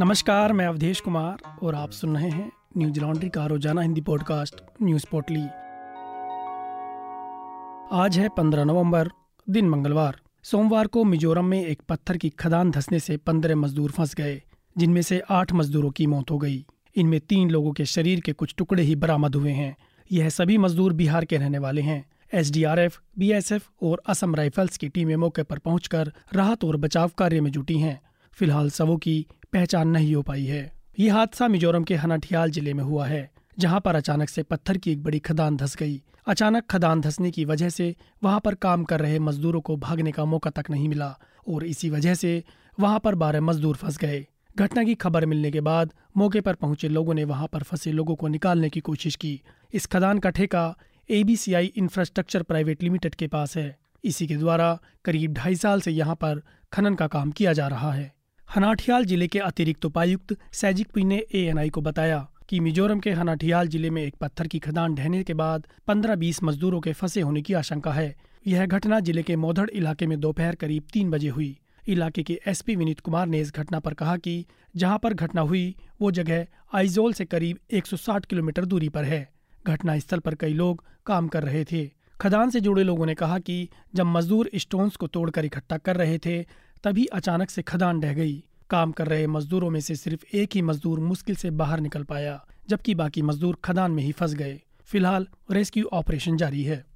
नमस्कार मैं अवधेश कुमार और आप सुन रहे हैं न्यूज़ लॉन्ड्री का रोज़ाना हिंदी पॉडकास्ट न्यूज़ पोर्टली। आज है 15 नवंबर दिन मंगलवार। सोमवार को मिजोरम में एक पत्थर की खदान धसने से पंद्रह मजदूर फंस गए जिनमें से आठ मजदूरों की मौत हो गई। इनमें तीन लोगों के शरीर के कुछ टुकड़े ही बरामद हुए हैं। यह सभी मजदूर बिहार के रहने वाले हैं। एसडीआरएफ, बीएसएफ और असम राइफल्स की टीमें मौके पर पहुंचकर राहत और बचाव कार्य में जुटी हैं। फ़िलहाल सबों की पहचान नहीं हो पाई है। ये हादसा मिजोरम के हनाठियाल ज़िले में हुआ है, जहाँ पर अचानक से पत्थर की एक बड़ी खदान धस गई। अचानक खदान धसने की वजह से वहाँ पर काम कर रहे मजदूरों को भागने का मौका तक नहीं मिला, और इसी वजह से वहाँ पर बारह मजदूर फंस गए। घटना की खबर मिलने के बाद मौके पर पहुँचे लोगों ने वहाँ पर फंसे लोगों को निकालने की कोशिश की। इस खदान का ठेका एबीसीआई इंफ्रास्ट्रक्चर प्राइवेट लिमिटेड के पास है। इसी के द्वारा करीब ढाई साल से यहाँ पर खनन का काम किया जा रहा है। हनाठियाल ज़िले के अतिरिक्त उपायुक्त सैजिक पी ने एएनआई को बताया कि मिजोरम के हनाठियाल ज़िले में एक पत्थर की खदान ढहने के बाद 15-20 मजदूरों के फंसे होने की आशंका है। यह घटना ज़िले के मोधड़ इलाके में दोपहर करीब तीन बजे हुई। इलाके के एसपी विनीत कुमार ने इस घटना पर कहा कि जहाँ पर घटना हुई, वो जगह आइजोल से करीब 160 किलोमीटर दूरी पर है। घटना स्थल पर कई लोग काम कर रहे थे। खदान से जुड़े लोगों ने कहा कि जब मजदूर स्टोन्स को तोड़कर इकट्ठा कर रहे थे तभी अचानक से खदान ढह गई। काम कर रहे मजदूरों में से सिर्फ़ एक ही मजदूर मुश्किल से बाहर निकल पाया, जबकि बाकी मजदूर खदान में ही फंस गए। फ़िलहाल रेस्क्यू ऑपरेशन जारी है।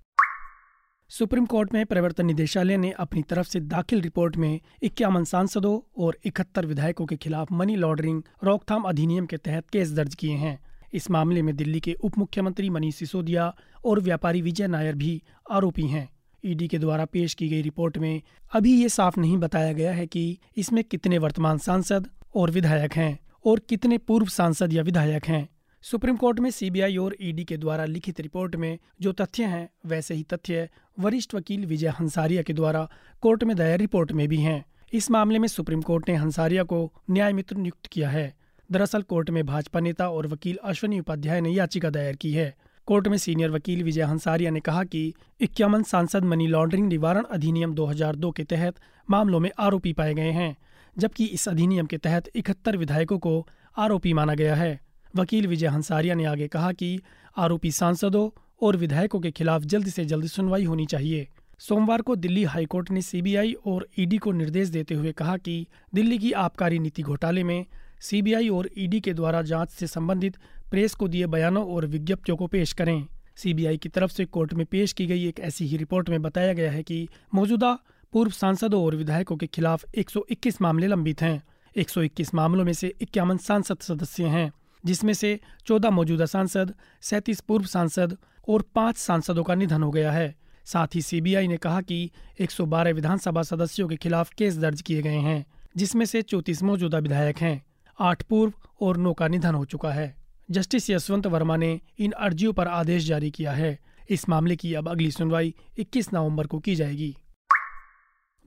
सुप्रीम कोर्ट में प्रवर्तन निदेशालय ने अपनी तरफ़ से दाखिल रिपोर्ट में इक्यावन सांसदों और इकहत्तर विधायकों के खिलाफ मनी लॉन्ड्रिंग रोकथाम अधिनियम के तहत केस दर्ज किए हैं। इस मामले में दिल्ली के उप मुख्यमंत्री मनीष सिसोदिया और व्यापारी विजय नायर भी आरोपी हैं। ईडी के द्वारा पेश की गई रिपोर्ट में अभी ये साफ़ नहीं बताया गया है कि इसमें कितने वर्तमान सांसद और विधायक हैं और कितने पूर्व सांसद या विधायक हैं। सुप्रीम कोर्ट में सीबीआई और ईडी के द्वारा लिखित रिपोर्ट में जो तथ्य हैं, वैसे ही तथ्य वरिष्ठ वकील विजय हंसारिया के द्वारा कोर्ट में दायर रिपोर्ट में भी हैं। इस मामले में सुप्रीम कोर्ट ने हंसारिया को न्याय मित्र नियुक्त किया है। दरअसल कोर्ट में भाजपा नेता और वकील अश्वनी उपाध्याय ने याचिका दायर की है। कोर्ट में सीनियर वकील विजय हंसारिया ने कहा कि इक्यावन सांसद मनी लॉन्ड्रिंग निवारण अधिनियम 2002 के तहत मामलों में आरोपी पाए गए हैं, जबकि इस अधिनियम के तहत इकहत्तर विधायकों को आरोपी माना गया है। वकील विजय हंसारिया ने आगे कहा कि आरोपी सांसदों और विधायकों के खिलाफ जल्द से जल्द सुनवाई होनी चाहिए। सोमवार को दिल्ली हाईकोर्ट ने सीबीआई और ईडी को निर्देश देते हुए कहा कि दिल्ली की आबकारी नीति घोटाले में सीबीआई और ईडी के द्वारा जाँच से संबंधित प्रेस को दिए बयानों और विज्ञप्तियों को पेश करें। सीबीआई की तरफ़ से कोर्ट में पेश की गई एक ऐसी ही रिपोर्ट में बताया गया है कि मौजूदा पूर्व सांसदों और विधायकों के खिलाफ 121 मामले लंबित हैं। 121 मामलों में से इक्यावन सांसद सदस्य हैं, जिसमें से 14 मौजूदा सांसद, सैंतीस पूर्व सांसद और पाँच सांसदों का निधन हो गया है। साथ ही सीबीआई ने कहा कि 112 विधानसभा सदस्यों के खिलाफ केस दर्ज किए गए हैं, जिसमें से चौतीस मौजूदा विधायक हैं, आठ पूर्व और नौ का निधन हो चुका है। जस्टिस यशवंत वर्मा ने इन अर्जियों पर आदेश जारी किया है। इस मामले की अब अगली सुनवाई 21 नवंबर को की जाएगी।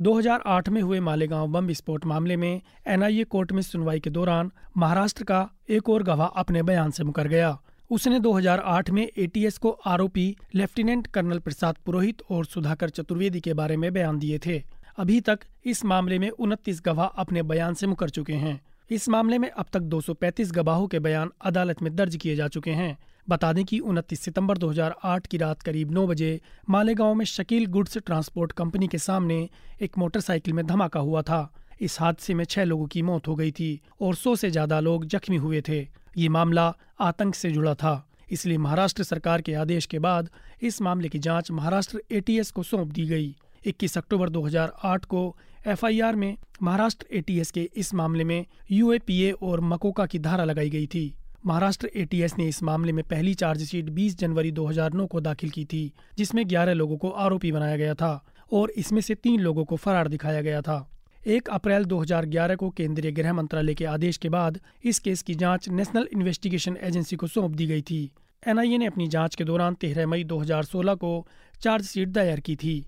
2008 में हुए मालेगांव बम विस्फोट मामले में एनआईए कोर्ट में सुनवाई के दौरान महाराष्ट्र का एक और गवाह अपने बयान से मुकर गया। उसने 2008 में एटीएस को आरोपी लेफ्टिनेंट कर्नल प्रसाद पुरोहित और सुधाकर चतुर्वेदी के बारे में बयान दिए थे। अभी तक इस मामले में उनतीस गवाह अपने बयान से मुकर चुके हैं। इस मामले में अब तक 235 गवाहों के बयान अदालत में दर्ज किए जा चुके हैं। बता दें कि 29 सितंबर 2008 की रात करीब 9 बजे मालेगांव में शकील गुड्स ट्रांसपोर्ट कंपनी के सामने एक मोटरसाइकिल में धमाका हुआ था। इस हादसे में छह लोगों की मौत हो गई थी और सौ से ज़्यादा लोग जख्मी हुए थे। ये मामला आतंक से जुड़ा था। इसलिए महाराष्ट्र सरकार के आदेश के बाद इस मामले की जाँच महाराष्ट्र एटीएस को सौंप दी गई। 21 अक्टूबर 2008 को एफआईआर में महाराष्ट्र एटीएस के इस मामले में यूएपीए और मकोका की धारा लगाई गई थी। महाराष्ट्र एटीएस ने इस मामले में पहली चार्जशीट 20 जनवरी 2009 को दाखिल की थी, जिसमें 11 लोगों को आरोपी बनाया गया था और इसमें से तीन लोगों को फरार दिखाया गया था। एक अप्रैल 2011 को केंद्रीय गृह मंत्रालय के आदेश के बाद इस केस की जाँच नेशनल इन्वेस्टिगेशन एजेंसी को सौंप दी गई थी। एनआईए ने अपनी जाँच के दौरान तेरह मई 2016 को चार्जशीट दायर की थी।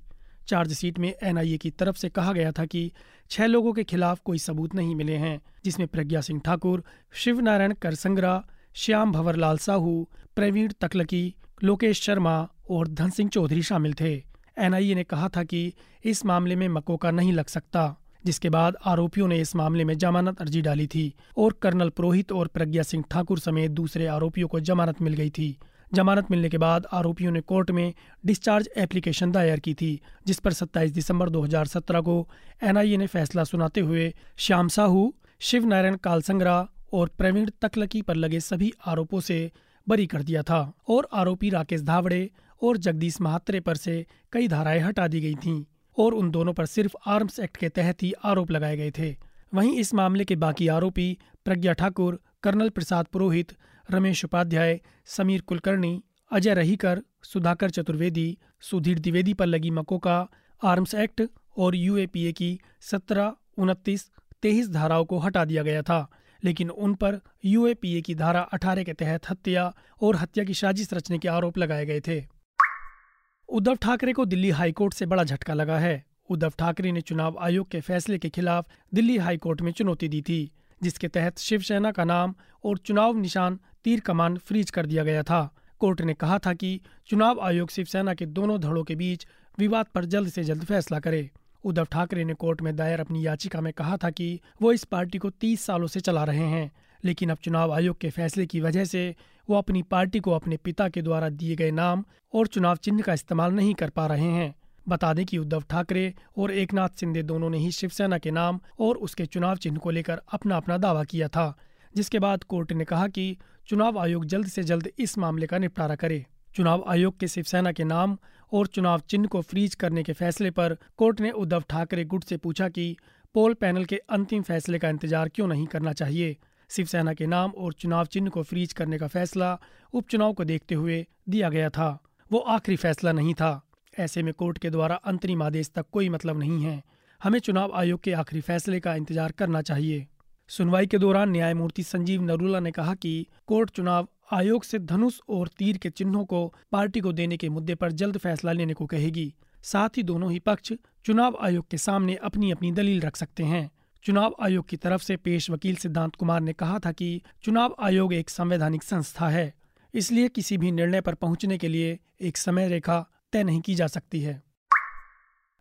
चार्जशीट में एनआईए की तरफ़ से कहा गया था कि छह लोगों के खिलाफ कोई सबूत नहीं मिले हैं, जिसमें प्रज्ञा सिंह ठाकुर शिव नारायण करसंगरा, श्याम भंवरलाल साहू, प्रवीण तकलकी, लोकेश शर्मा और धन सिंह चौधरी शामिल थे। एनआईए ने कहा था कि इस मामले में मकोका नहीं लग सकता, जिसके बाद आरोपियों ने इस मामले में जमानत अर्जी डाली थी और कर्नल पुरोहित और प्रज्ञा सिंह ठाकुर समेत दूसरे आरोपियों को जमानत मिल गई थी। जमानत मिलने के बाद आरोपियों ने कोर्ट में डिस्चार्ज एप्लीकेशन दायर की थी, जिस पर 27 दिसंबर 2017 को एनआईए ने फैसला सुनाते हुए श्याम साहू, शिव नारायण कालसंगरा और प्रवीण तकलकी पर लगे सभी आरोपों से बरी कर दिया था और आरोपी राकेश धावड़े और जगदीश महात्रे पर से कई धाराएँ हटा दी गई थीं और उन दोनों पर सिर्फ़ आर्म्स एक्ट के तहत ही आरोप लगाए गए थे। वहीं इस मामले के बाकी आरोपी प्रज्ञा ठाकुर, कर्नल प्रसाद पुरोहित रमेश उपाध्याय, समीर कुलकर्णी, अजय रहीकर, सुधाकर चतुर्वेदी, सुधीर द्विवेदी पर लगी मकोका, आर्म्स एक्ट और यूएपीए की सत्रह, उनतीस, तेईस धाराओं को हटा दिया गया था, लेकिन उन पर यूएपीए की धारा 18 के तहत हत्या और हत्या की साजिश रचने के आरोप लगाए गए थे। उद्धव ठाकरे को दिल्ली हाईकोर्ट से बड़ा झटका लगा है। उद्धव ठाकरे ने चुनाव आयोग के फैसले के खिलाफ दिल्ली हाईकोर्ट में चुनौती दी थी। जिसके तहत शिवसेना का नाम और चुनाव निशान तीर कमान फ्रीज कर दिया गया था। कोर्ट ने कहा था कि चुनाव आयोग शिवसेना के दोनों धड़ों के बीच विवाद पर जल्द से जल्द फैसला करे। उद्धव ठाकरे ने कोर्ट में दायर अपनी याचिका में कहा था कि वो इस पार्टी को तीस सालों से चला रहे हैं, लेकिन अब चुनाव आयोग के फैसले की वजह से वो अपनी पार्टी को अपने पिता के द्वारा दिए गए नाम और चुनाव चिन्ह का इस्तेमाल नहीं कर पा रहे हैं। बता दें कि उद्धव ठाकरे और एकनाथ शिंदे दोनों ने ही शिवसेना के नाम और उसके चुनाव चिन्ह को लेकर अपना अपना दावा किया था, जिसके बाद कोर्ट ने कहा कि चुनाव आयोग जल्द से जल्द इस मामले का निपटारा करे। चुनाव आयोग के शिवसेना के नाम और चुनाव चिन्ह को फ्रीज करने के फैसले पर कोर्ट ने उद्धव ठाकरे गुट से पूछा कि पोल पैनल के अंतिम फैसले का इंतज़ार क्यों नहीं करना चाहिए? शिवसेना के नाम और चुनाव चिन्ह को फ्रीज करने का फैसला उपचुनाव को देखते हुए दिया गया था। वो आखिरी फैसला नहीं था। ऐसे में कोर्ट के द्वारा अंतरिम आदेश तक कोई मतलब नहीं है। हमें चुनाव आयोग के आखिरी फैसले का इंतज़ार करना चाहिए। सुनवाई के दौरान न्यायमूर्ति संजीव नरूला ने कहा कि कोर्ट चुनाव आयोग से धनुष और तीर के चिन्हों को पार्टी को देने के मुद्दे पर जल्द फैसला लेने को कहेगी। साथ ही दोनों ही पक्ष चुनाव आयोग के सामने अपनी अपनी दलील रख सकते हैं। चुनाव आयोग की तरफ़ से पेश वकील सिद्धांत कुमार ने कहा था कि चुनाव आयोग एक संवैधानिक संस्था है, इसलिए किसी भी निर्णय पर पहुँचने के लिए एक समय रेखा तय नहीं की जा सकती है।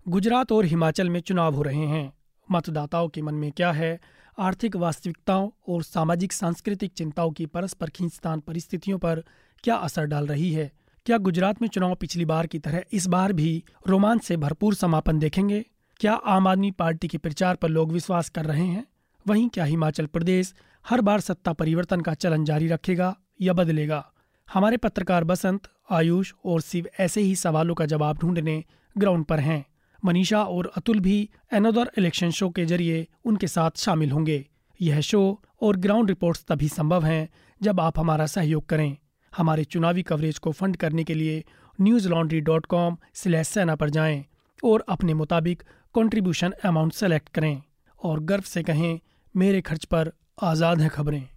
गुजरात और हिमाचल में चुनाव हो रहे हैं। मतदाताओं के मन में क्या है? आर्थिक वास्तविकताओं और सामाजिक सांस्कृतिक चिंताओं की परस्पर खींचतान परिस्थितियों पर क्या असर डाल रही है? क्या गुजरात में चुनाव पिछली बार की तरह इस बार भी रोमांच से भरपूर समापन देखेंगे? क्या आम आदमी पार्टी के प्रचार पर लोग विश्वास कर रहे हैं? वहीं क्या हिमाचल प्रदेश हर बार सत्ता परिवर्तन का चलन जारी रखेगा या बदलेगा? हमारे पत्रकार बसंत, आयुष और शिव ऐसे ही सवालों का जवाब ढूँढने ग्राउंड पर हैं। मनीषा और अतुल भी एनोदर इलेक्शन शो के ज़रिए उनके साथ शामिल होंगे। यह शो और ग्राउंड रिपोर्ट्स तभी संभव हैं जब आप हमारा सहयोग करें। हमारे चुनावी कवरेज को फंड करने के लिए Newslaundry dot com slash Sena पर जाएँ और अपने मुताबिक कंट्रीब्यूशन अमाउंट सेलेक्ट करें और गर्व से कहें, मेरे खर्च पर आज़ाद हैं खबरें।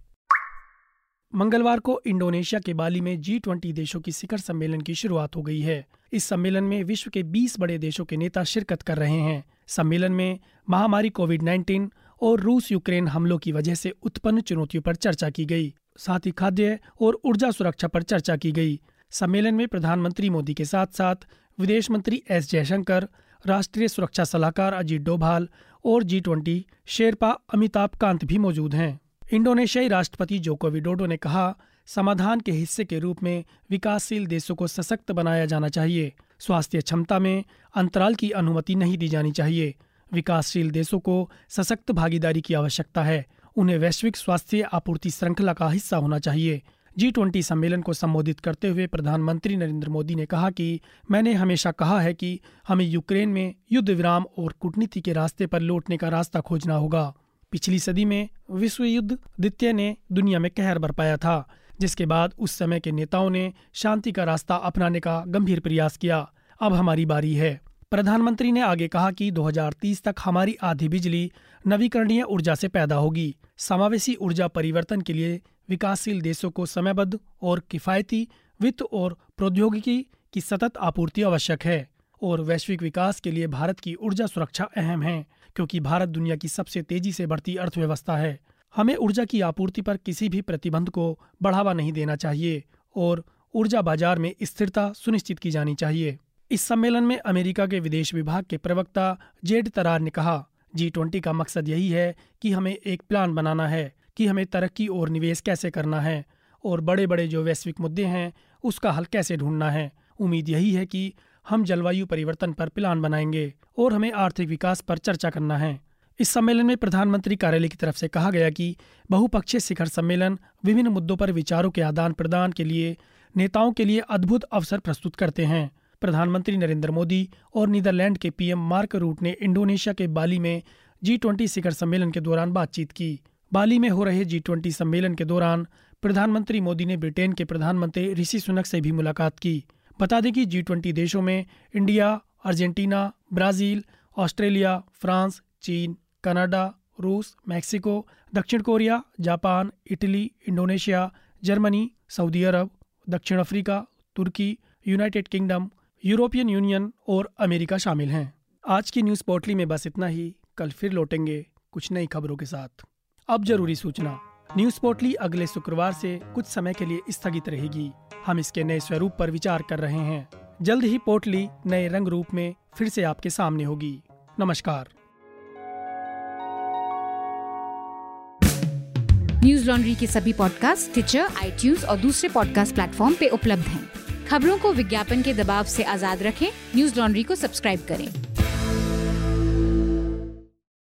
मंगलवार को इंडोनेशिया के बाली में जी ट्वेंटी देशों की शिखर सम्मेलन की शुरुआत हो गई है। इस सम्मेलन में विश्व के 20 बड़े देशों के नेता शिरकत कर रहे हैं। सम्मेलन में महामारी कोविड 19 और रूस यूक्रेन हमलों की वजह से उत्पन्न चुनौतियों पर चर्चा की गई, साथ ही खाद्य और ऊर्जा सुरक्षा पर चर्चा की गई। सम्मेलन में प्रधानमंत्री मोदी के साथ साथ विदेश मंत्री एस जयशंकर, राष्ट्रीय सुरक्षा सलाहकार अजीत डोभाल और G twenty sherpa Amitabh Kant भी मौजूद हैं। इंडोनेशियाई राष्ट्रपति जोको विडोडो ने कहा, समाधान के हिस्से के रूप में विकासशील देशों को सशक्त बनाया जाना चाहिए। स्वास्थ्य क्षमता में अंतराल की अनुमति नहीं दी जानी चाहिए। विकासशील देशों को सशक्त भागीदारी की आवश्यकता है। उन्हें वैश्विक स्वास्थ्य आपूर्ति श्रृंखला का हिस्सा होना चाहिए। जी ट्वेंटी सम्मेलन को संबोधित करते हुए प्रधानमंत्री नरेंद्र मोदी ने कहा कि, मैंने हमेशा कहा है कि हमें यूक्रेन में युद्ध विराम और कूटनीति के रास्ते पर लौटने का रास्ता खोजना होगा। पिछली सदी में विश्व युद्ध द्वितीय ने दुनिया में कहर बरपाया था, जिसके बाद उस समय के नेताओं ने शांति का रास्ता अपनाने का गंभीर प्रयास किया। अब हमारी बारी है। प्रधानमंत्री ने आगे कहा कि 2030 तक हमारी आधी बिजली नवीकरणीय ऊर्जा से पैदा होगी। समावेशी ऊर्जा परिवर्तन के लिए विकासशील देशों को समयबद्ध और किफायती वित्त और प्रौद्योगिकी की सतत आपूर्ति आवश्यक है और वैश्विक विकास के लिए भारत की ऊर्जा सुरक्षा अहम है। क्योंकि भारत दुनिया की सबसे तेज़ी से बढ़ती अर्थव्यवस्था है। हमें ऊर्जा की आपूर्ति पर किसी भी प्रतिबंध को बढ़ावा नहीं देना चाहिए और ऊर्जा बाज़ार में स्थिरता सुनिश्चित की जानी चाहिए। इस सम्मेलन में अमेरिका के विदेश विभाग के प्रवक्ता जेड तरार ने कहा, जी ट्वेंटी का मकसद यही है कि हमें एक प्लान बनाना है, कि हमें तरक्की और निवेश कैसे करना है और बड़े बड़े जो वैश्विक मुद्दे हैं, उसका हल कैसे ढूंढना है। उम्मीद यही है कि हम जलवायु परिवर्तन पर प्लान बनाएँगे और हमें आर्थिक विकास पर चर्चा करना है। इस सम्मेलन में प्रधानमंत्री कार्यालय की तरफ़ से कहा गया कि बहुपक्षीय शिखर सम्मेलन विभिन्न मुद्दों पर विचारों के आदान प्रदान के लिए नेताओं के लिए अद्भुत अवसर प्रस्तुत करते हैं। प्रधानमंत्री नरेंद्र मोदी और नीदरलैंड के पीएम मार्क रूट ने इंडोनेशिया के बाली में जी ट्वेंटी शिखर सम्मेलन के दौरान बातचीत की। बाली में हो रहे जी ट्वेंटी सम्मेलन के दौरान प्रधानमंत्री मोदी ने ब्रिटेन के प्रधानमंत्री ऋषि सुनक से भी मुलाकात की। बता दें कि जी ट्वेंटी देशों में India, Argentina, Brazil, Australia, France, चीन, कनाडा, रूस, मैक्सिको, दक्षिण Korea, Japan, Italy, Indonesia, Germany, Saudi Arab, दक्षिण अफ्रीका, तुर्की, यूनाइटेड किंगडम, यूरोपियन यूनियन और अमेरिका शामिल हैं। आज की न्यूज़ पोर्टली में बस इतना ही। कल फिर लौटेंगे कुछ नई खबरों के साथ। अब ज़रूरी सूचना। न्यूज़ पोर्टली अगले शुक्रवार से कुछ समय के लिए स्थगित रहेगी। हम इसके नए स्वरूप पर विचार कर रहे हैं। जल्द ही पोर्टली नए रंग रूप में फिर से आपके सामने होगी। नमस्कार। न्यूज़ लॉन्ड्री के सभी पॉडकास्ट ट्विटर आई और दूसरे पॉडकास्ट प्लेटफॉर्म पे उपलब्ध हैं। खबरों को विज्ञापन के दबाव से आज़ाद रखें। न्यूज़ लॉन्ड्री को सब्सक्राइब करें।